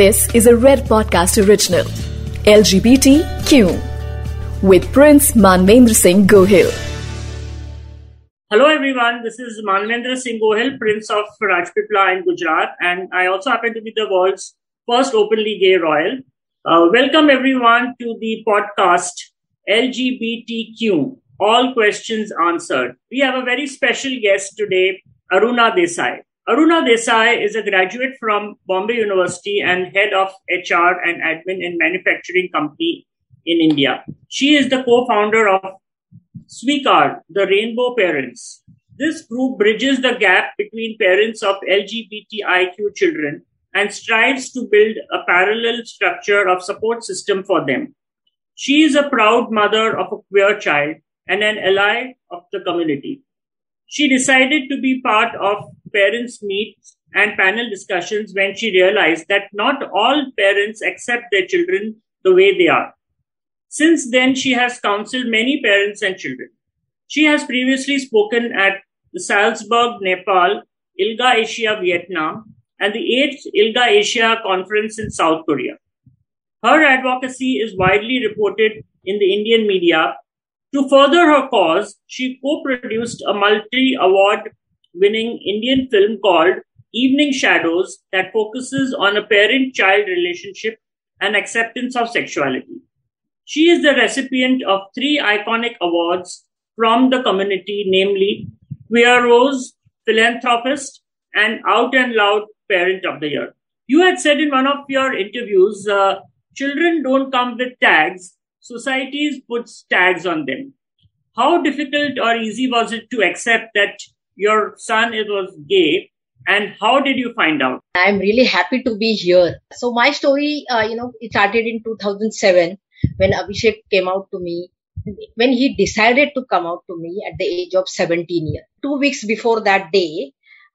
This is a Red Podcast original. LGBTQ with Prince Manvendra Singh Gohil. Hello everyone, this is Manvendra Singh Gohil, Prince of Rajpipla in Gujarat, and I also happen to be the world's first openly gay royal. Uh, welcome everyone to the podcast LGBTQ, All Questions Answered. We have a very special guest today, Aruna Desai. Aruna Desai is a graduate from Bombay University and head of HR and admin in manufacturing company in India. She is the co-founder of Sweekar, the Rainbow Parents. This group bridges the gap between parents of LGBTIQ children and strives to build a parallel structure of support system for them. She is a proud mother of a queer child and an ally of the community. She decided to be part of parents' meets and panel discussions when she realized that not all parents accept their children the way they are. Since then, she has counseled many parents and children. She has previously spoken at the Salzburg, Nepal, ILGA Asia, Vietnam, and the 8th ILGA Asia Conference in South Korea. Her advocacy is widely reported in the Indian media to further her cause, she co-produced a multi-award winning Indian film called Evening Shadows that focuses on a parent-child relationship and acceptance of sexuality. She is the recipient of three iconic awards from the community, namely Queer Rose, Philanthropist, and Out and Loud Parent of the Year. You had said in one of your interviews, uh, children don't come with tags, societies puts tags on them. How difficult or easy was it to accept that your son it was gay and how did you find out? I'm really happy to be here. So my story uh, you know it started in 2007 when abhishek came out to me. When he decided to come out to me at the age of 17 years. Two weeks before that day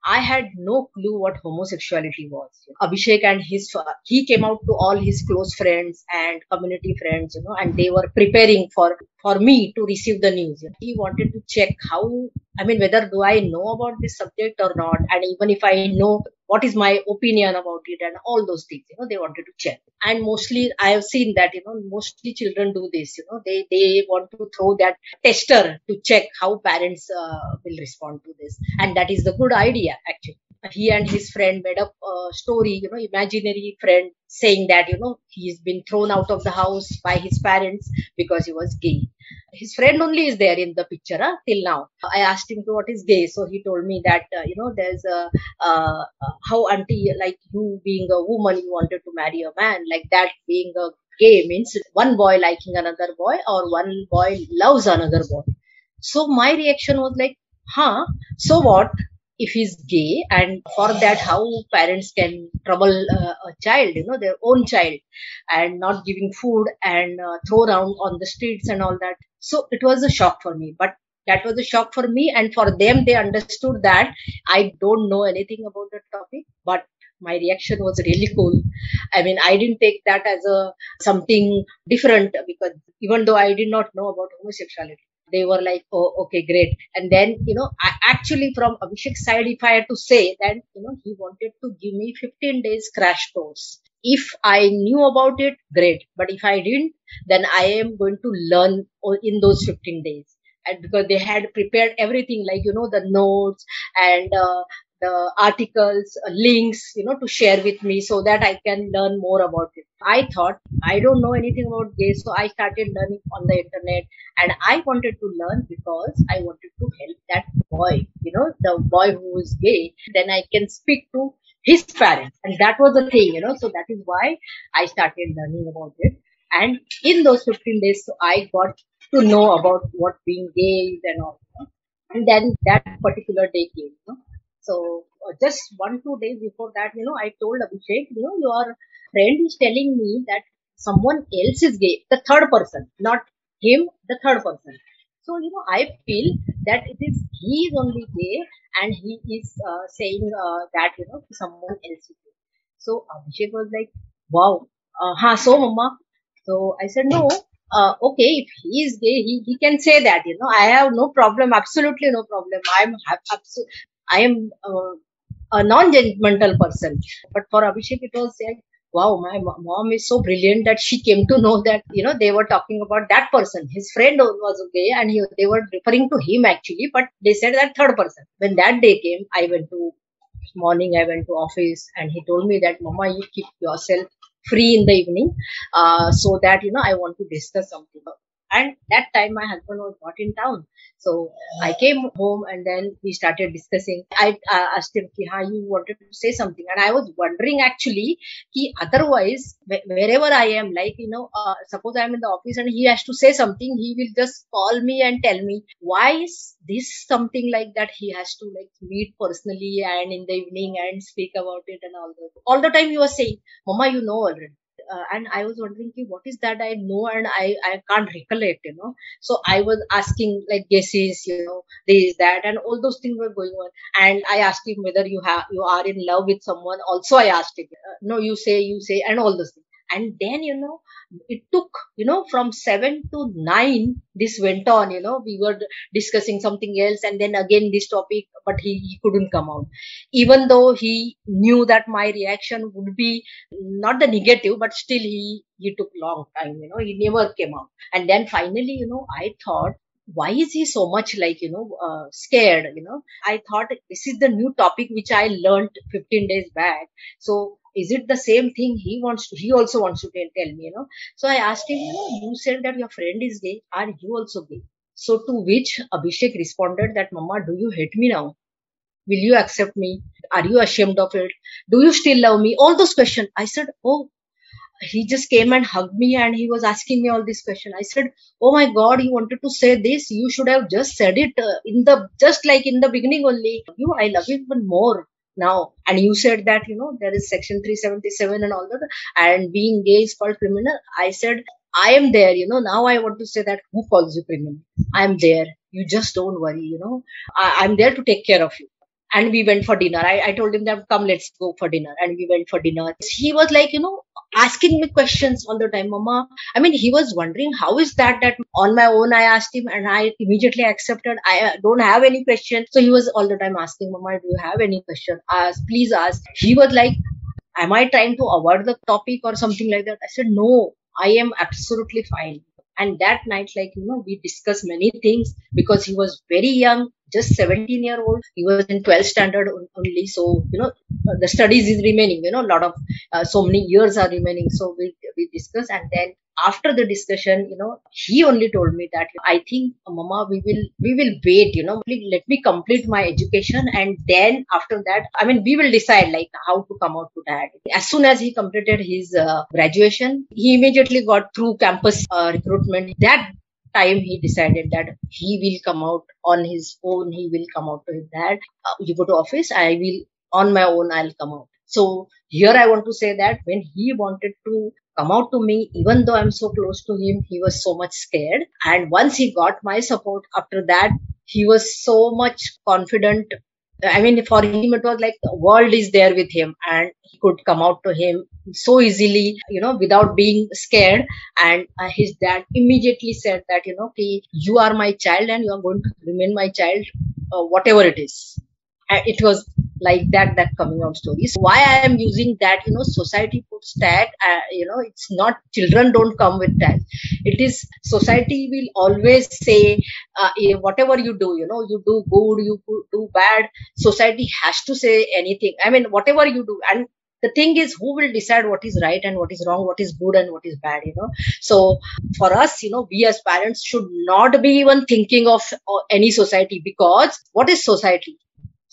I had no clue what homosexuality was. Abhishek and his, he came out to all his close friends and community friends, you know, and they were preparing for, for me to receive the news. He wanted to check how, I mean, whether do I know about this subject or not. And even if I know what is my opinion about it and all those things, you know, they wanted to check. And mostly I have seen that, you know, mostly children do this, you know, they, they want to throw that tester to check how parents uh, will respond to this. And that is the good idea actually he and his friend made up a story, you know, imaginary friend saying that, you know, he's been thrown out of the house by his parents because he was gay. His friend only is there in the picture huh, till now. I asked him what is gay. So he told me that, uh, you know, there's a, uh, how auntie, like you being a woman, you wanted to marry a man, like that being a gay means one boy liking another boy or one boy loves another boy. So my reaction was like, huh, so what? If he's gay and for that how parents can trouble uh, a child you know their own child and not giving food and uh, throw around on the streets and all that. So it was a shock for me but that was a shock for me and for them they understood that i don't know anything about the topic but my reaction was really cool. I mean i didn't take that as a something different because even though i did not know about homosexuality they were like, oh, okay, great. And then, you know, I, actually from Abhishek's side, if I had to say that, you know, he wanted to give me 15 days crash course. If I knew about it, great. But if I didn't, then I am going to learn in those 15 days. And because they had prepared everything like, you know, the notes and uh, the articles, uh, links, you know, to share with me so that I can learn more about it. I thought I don't know anything about gays, so I started learning on the internet and I wanted to learn because I wanted to help that boy, you know, the boy who was gay. Then I can speak to his parents and that was the thing, you know, so that is why I started learning about it. And in those 15 days, I got to know about what being gay is and all. And then that particular day came, you know so uh, just one, two days before that, you know, I told Abhishek, you know, your friend is telling me that someone else is gay, the third person, not him, the third person. So, you know, I feel that it is he is only gay and he is uh, saying uh, that, you know, someone else is gay. So Abhishek was like, wow, uh, huh, so mama. So I said, no, uh, okay, if he is gay, he, he can say that, you know, I have no problem, absolutely no problem. I'm absolutely, I am uh, a non-judgmental person. But for Abhishek, it was like, wow, my mom is so brilliant that she came to know that, you know, they were talking about that person. His friend was gay and he, they were referring to him actually, but they said that third person. When that day came, I went to morning, I went to office and he told me that, Mama, you keep yourself free in the evening, uh, so that, you know, I want to discuss something. And that time my husband was not in town. So I came home and then we started discussing. I uh, asked him, ki how you wanted to say something. And I was wondering actually, ki otherwise, wherever I am, like, you know, uh, suppose I'm in the office and he has to say something, he will just call me and tell me, why is this something like that he has to like meet personally and in the evening and speak about it and all that. All the time he was saying, Mama, you know already uh, and I was wondering, what is that I know and I, I can't recollect, you know. So I was asking like guesses, you know, this, that, and all those things were going on. And I asked him whether you have, you are in love with someone. Also, I asked him, uh, no, you say, you say, and all those things. And then, you know, it took, you know, from seven to nine, this went on, you know, we were discussing something else and then again this topic, but he, he couldn't come out. Even though he knew that my reaction would be not the negative, but still he, he took long time, you know, he never came out. And then finally, you know, I thought, why is he so much like you know uh, scared you know i thought this is the new topic which i learned 15 days back so is it the same thing he wants to, he also wants to tell, tell me, you know. So I asked him, you know, you said that your friend is gay. Are you also gay? So to which Abhishek responded that, Mama, do you hate me now? Will you accept me? Are you ashamed of it? Do you still love me? All those questions. I said, Oh, he just came and hugged me and he was asking me all these questions. I said, Oh my God, you wanted to say this. You should have just said it uh, in the, just like in the beginning only. You, I love you even more now and you said that you know there is section 377 and all that and being gay is called criminal. I said i am there you know. Now i want to say that who calls you criminal? I am there. You just don't worry you know. I, i'm there to take care of you and we went for dinner. I, I told him that come, let's go for dinner. And we went for dinner. He was like, you know, asking me questions all the time, Mama. I mean, he was wondering how is that that on my own I asked him and I immediately accepted. I uh, don't have any question. So he was all the time asking, Mama, do you have any question? Ask, please ask. He was like, Am I trying to avoid the topic or something like that? I said, No, I am absolutely fine. And that night, like, you know, we discussed many things because he was very young, just 17 year old. He was in 12th standard only. So, you know, the studies is remaining, you know, a lot of, uh, so many years are remaining. So we, we discuss and then after the discussion, you know, he only told me that I think, Mama, we will, we will wait, you know, let me complete my education. And then after that, I mean, we will decide like how to come out to that. As soon as he completed his uh, graduation, he immediately got through campus uh, recruitment. That time he decided that he will come out on his own. He will come out to his dad. Uh, you go to office. I will on my own. I'll come out. So here I want to say that when he wanted to come out to me, even though I'm so close to him, he was so much scared. And once he got my support after that, he was so much confident. I mean, for him, it was like the world is there with him and he could come out to him so easily, you know, without being scared. And uh, his dad immediately said that, you know, you are my child and you are going to remain my child, uh, whatever it is. It was like that that coming out stories why i am using that you know society puts tag uh, you know it's not children don't come with tag it is society will always say uh, whatever you do you know you do good you do bad society has to say anything. I mean whatever you do and the thing is who will decide what is right and what is wrong what is good and what is bad you know? So for us you know we as parents should not be even thinking of uh, any society because what is society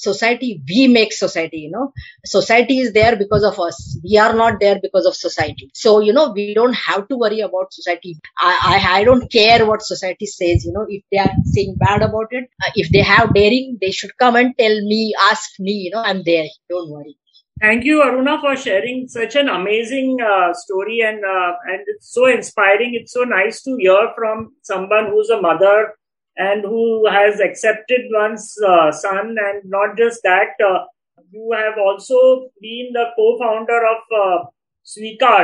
society we make society you know. Society is there because of us. We are not there because of society. So you know we don't have to worry about society. I i, I don't care what society says you know. If they are saying bad about it uh, if they have daring they should come and tell me ask me you know. I'm there. Don't worry. Thank you, Aruna, for sharing such an amazing uh, story, and uh, and it's so inspiring. It's so nice to hear from someone who's a mother and who has accepted one's uh, son. And not just that, uh, you have also been the co-founder of uh,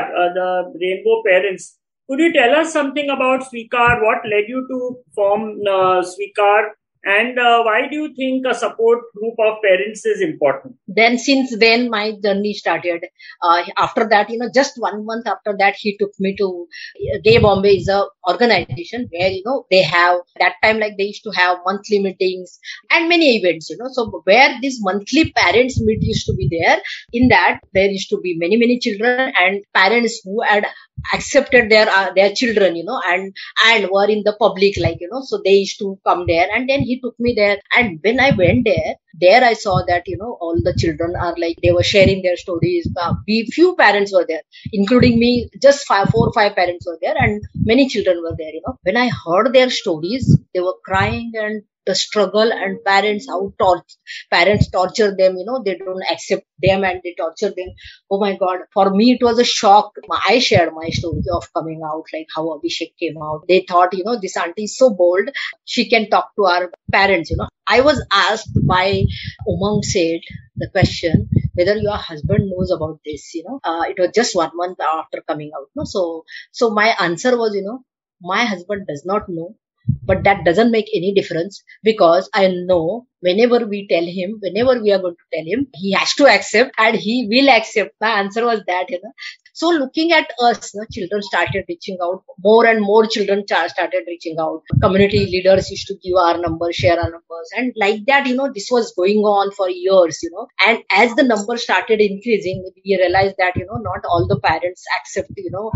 uh, the Rainbow Parents. Could you tell us something about Sweekar? What led you to form uh? And uh, why do you think a support group of parents is important? Then, since then, my journey started. Uh, after that, you know, just one month after that, he took me to uh, Gay Bombay is a organization where you know they have that time like they used to have monthly meetings and many events. You know, so where this monthly parents meet used to be there. In that, there used to be many many children and parents who had accepted their uh, their children you know and and were in the public like you know so they used to come there and then he took me there. And when i went there there i saw that you know all the children are like they were sharing their stories. Uh, we few parents were there including me just five, four or five parents were there and many children were there you know. When i heard their stories they were crying and the struggle and parents how tor- parents torture them you know they don't accept them and they torture them. Oh my god. For me it was a shock. I shared my story of coming out like how abhishek came out. They thought you know this auntie is so bold. She can talk to our parents you know. I was asked by umang said the question whether your husband knows about this you know. Uh, it was just one month after coming out no? So so my answer was you know my husband does not know but that doesn't make any difference because I know whenever we tell him, whenever we are going to tell him, he has to accept and he will accept. My answer was that, you know. So looking at us, children started reaching out. More and more children started reaching out. Community leaders used to give our numbers, share our numbers, and like that, you know, this was going on for years, you know. And as the number started increasing, we realized that you know not all the parents accept, you know,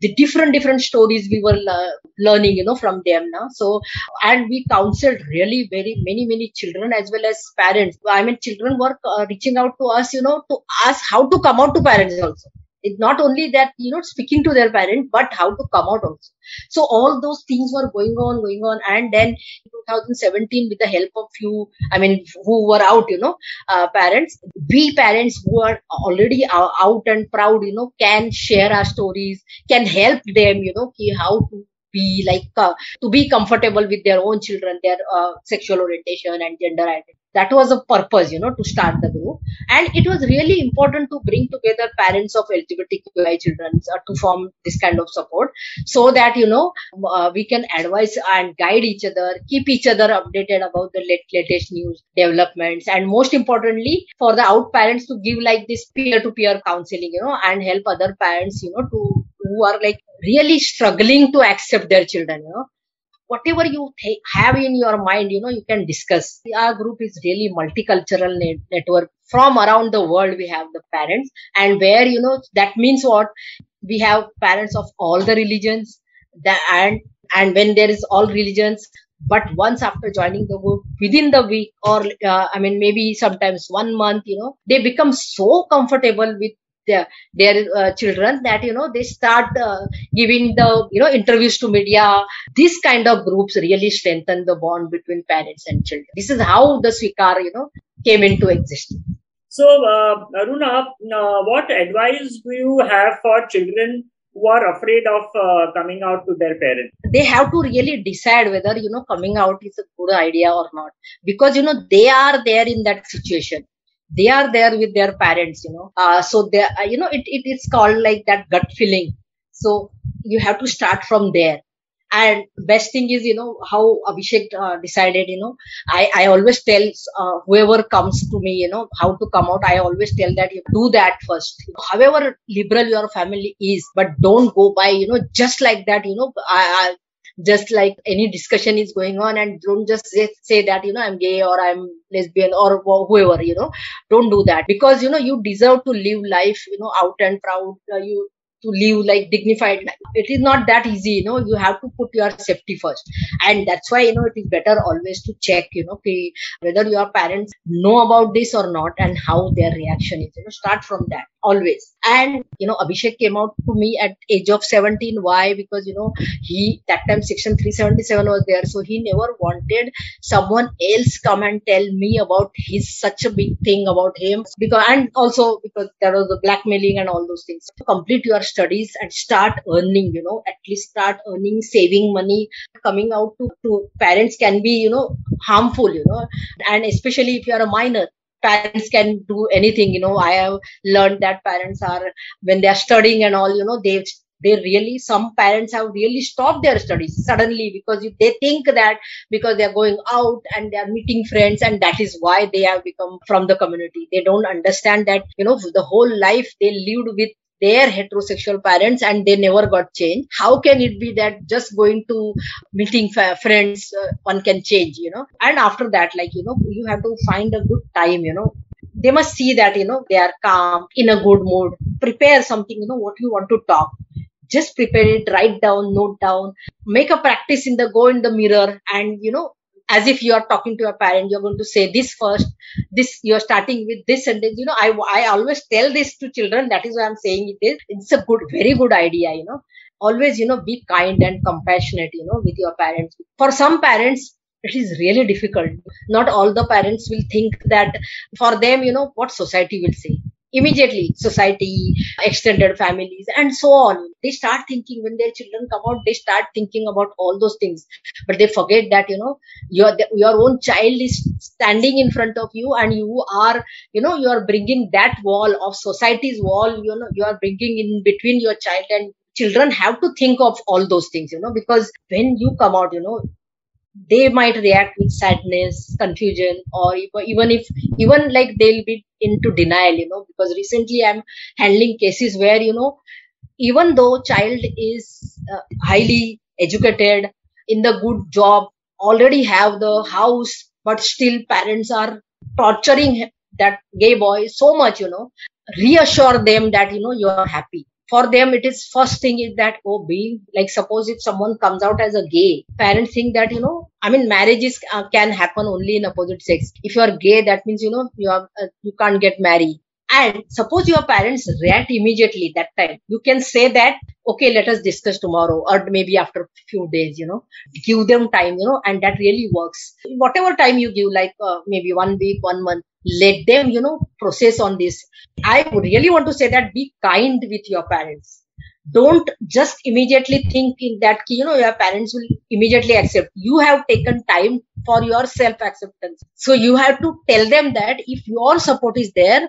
the different different stories we were learning, you know, from them now. So and we counseled really very many many children as well as parents. I mean, children were uh, reaching out to us, you know, to ask how to come out to parents also it's not only that you know speaking to their parent but how to come out also. So all those things were going on going on. And then in 2017 with the help of few i mean who were out you know uh, parents we parents who are already out and proud you know can share our stories can help them you know how to be like uh, to be comfortable with their own children their uh, sexual orientation and gender identity that was a purpose you know to start the group. And it was really important to bring together parents of lgbtqi children uh, to form this kind of support so that you know uh, we can advise and guide each other keep each other updated about the latest news developments. And most importantly for the out parents to give like this peer to peer counseling you know and help other parents you know to who are like really struggling to accept their children you know whatever you th- have in your mind you know you can discuss. Our group is really multicultural net- network. From around the world we have the parents. And where you know that means what? We have parents of all the religions. That and and when there is all religions but once after joining the group within the week or uh, i mean maybe sometimes one month you know they become so comfortable with their, their uh, children that you know they start uh, giving the you know interviews to media. This kind of groups really strengthen the bond between parents and children. This is how the Sweekar you know came into existence. So uh, aruna uh, what advice do you have for children who are afraid of uh, coming out to their parents? They have to really decide whether you know coming out is a good idea or not. Because you know they are there in that situation they are there with their parents you know. Uh, so they uh, you know it, it it's called like that gut feeling. So you have to start from there. And best thing is you know how abhishek uh, decided you know. I i always tell uh, whoever comes to me you know how to come out i always tell that you do that first. However liberal your family is but don't go by you know just like that you know. I, I just like any discussion is going on and don't just say, say that you know i'm gay or i'm lesbian or whoever you know. Don't do that because you know you deserve to live life you know out and proud. Uh, you to live like dignified life. It is not that easy, you know. You have to put your safety first, and that's why you know it is better always to check, you know, whether your parents know about this or not and how their reaction is. You know, start from that always. And you know, Abhishek came out to me at age of 17. Why? Because you know he that time section 377 was there, so he never wanted someone else come and tell me about his such a big thing about him because and also because there was the blackmailing and all those things. To complete your studies and start earning, you know, at least start earning, saving money. Coming out to, to parents can be, you know, harmful, you know, and especially if you are a minor, parents can do anything you know i have learned that parents are when they are studying and all you know they they really some parents have really stopped their studies suddenly because they think that because they are going out and they are meeting friends and that is why they have become from the community they don't understand that you know the whole life they lived with their heterosexual parents and they never got changed. How can it be that just going to meeting friends uh, one can change you know? And after that like you know you have to find a good time you know? They must see that you know they are calm in a good mood. Prepare something you know what you want to talk. Just prepare it write down note down. Make a practice in the go in the mirror and you know as if you are talking to a parent you're going to say this first this you're starting with this then you know i i always tell this to children that is why i'm saying it is it's a good very good idea you know. Always you know be kind and compassionate you know with your parents. For some parents it is really difficult. Not all the parents will think that for them you know what society will say immediately society extended families and so on. They start thinking when their children come out they start thinking about all those things. But they forget that you know your your own child is standing in front of you and you are you know you are bringing that wall of society's wall you know you are bringing in between your child and children. Have to think of all those things you know because when you come out you know they might react with sadness confusion or even if even like they'll be into denial you know because recently i'm handling cases where you know even though child is uh, highly educated in the good job already have the house but still parents are torturing that gay boy so much you know reassure them that you know you are happy for them it is first thing is that oh being like suppose if someone comes out as a gay parents think that you know i mean marriages uh, can happen only in opposite sex. If you are gay that means you know you are uh, you can't get married. And suppose your parents react immediately that time. You can say that okay let us discuss tomorrow or maybe after a few days you know give them time you know and that really works. Whatever time you give like uh, maybe one week one month let them you know process on this. I would really want to say that be kind with your parents. Don't just immediately think in that you know your parents will immediately accept. You have taken time for your self acceptance so you have to tell them that if your support is there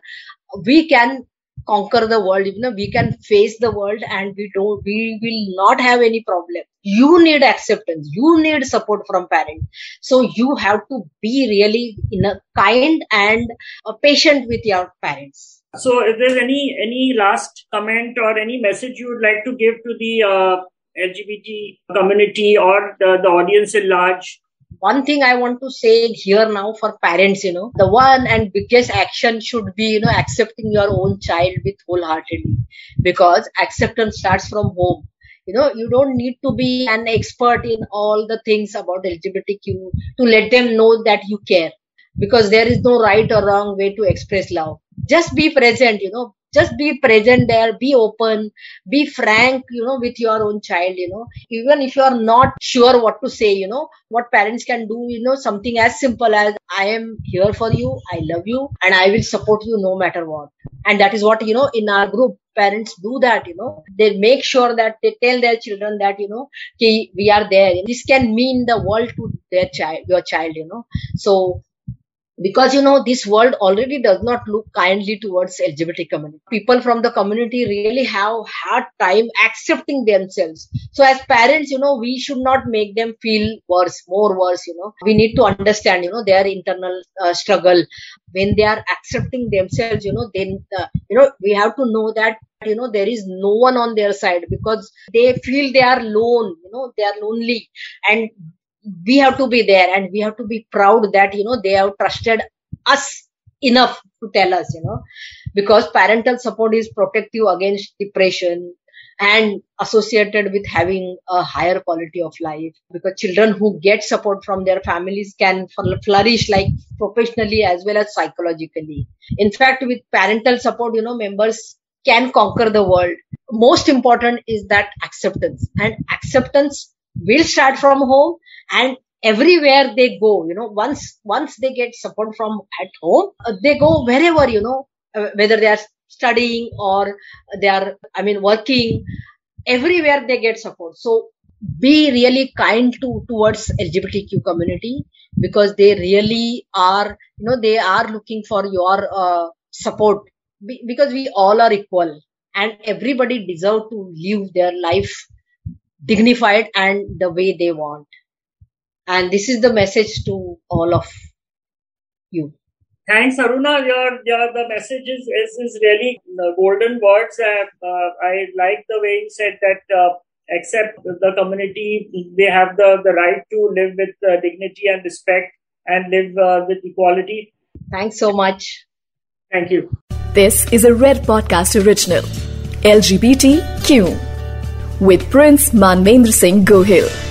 we can conquer the world. You know we can face the world and we don't we will not have any problem. You need acceptance. You need support from parents so you have to be really in a kind and a patient with your parents. So if there's any any last comment or any message you would like to give to the uh, lgbt community or the, the audience in large one thing I want to say here now for parents, you know, the one and biggest action should be, you know, accepting your own child with wholeheartedly because acceptance starts from home. You know, you don't need to be an expert in all the things about LGBTQ to let them know that you care because there is no right or wrong way to express love. Just be present, you know, just be present there be open be frank you know with your own child you know. Even if you are not sure what to say you know what parents can do you know something as simple as i am here for you i love you and i will support you no matter what. And that is what you know in our group parents do that you know. They make sure that they tell their children that you know we are there. This can mean the world to their child your child you know. So because you know this world already does not look kindly towards lgbt community. People from the community really have hard time accepting themselves. So as parents you know we should not make them feel worse more worse you know. We need to understand you know their internal uh, struggle. When they are accepting themselves you know then uh, you know we have to know that you know there is no one on their side because they feel they are alone you know they are lonely. And we have to be there and we have to be proud that you know they have trusted us enough to tell us you know. Because parental support is protective against depression and associated with having a higher quality of life. Because children who get support from their families can flourish like professionally as well as psychologically. In fact with parental support you know members can conquer the world. Most important is that acceptance. And acceptance will start from home and everywhere they go you know once once they get support from at home uh, they go wherever you know uh, whether they are studying or they are i mean working everywhere they get support so be really kind to towards lgbtq community because they really are you know they are looking for your uh, support be, because we all are equal and everybody deserve to live their life dignified and the way they want. And this is the message to all of you. Thanks, Aruna. Your, your the message is, is, is really golden words. Uh, uh, I like the way you said that uh, accept the community, they have the, the right to live with uh, dignity and respect and live uh, with equality. Thanks so much. Thank you. This is a Red Podcast original. LGBTQ with Prince Manvendra Singh Gohil.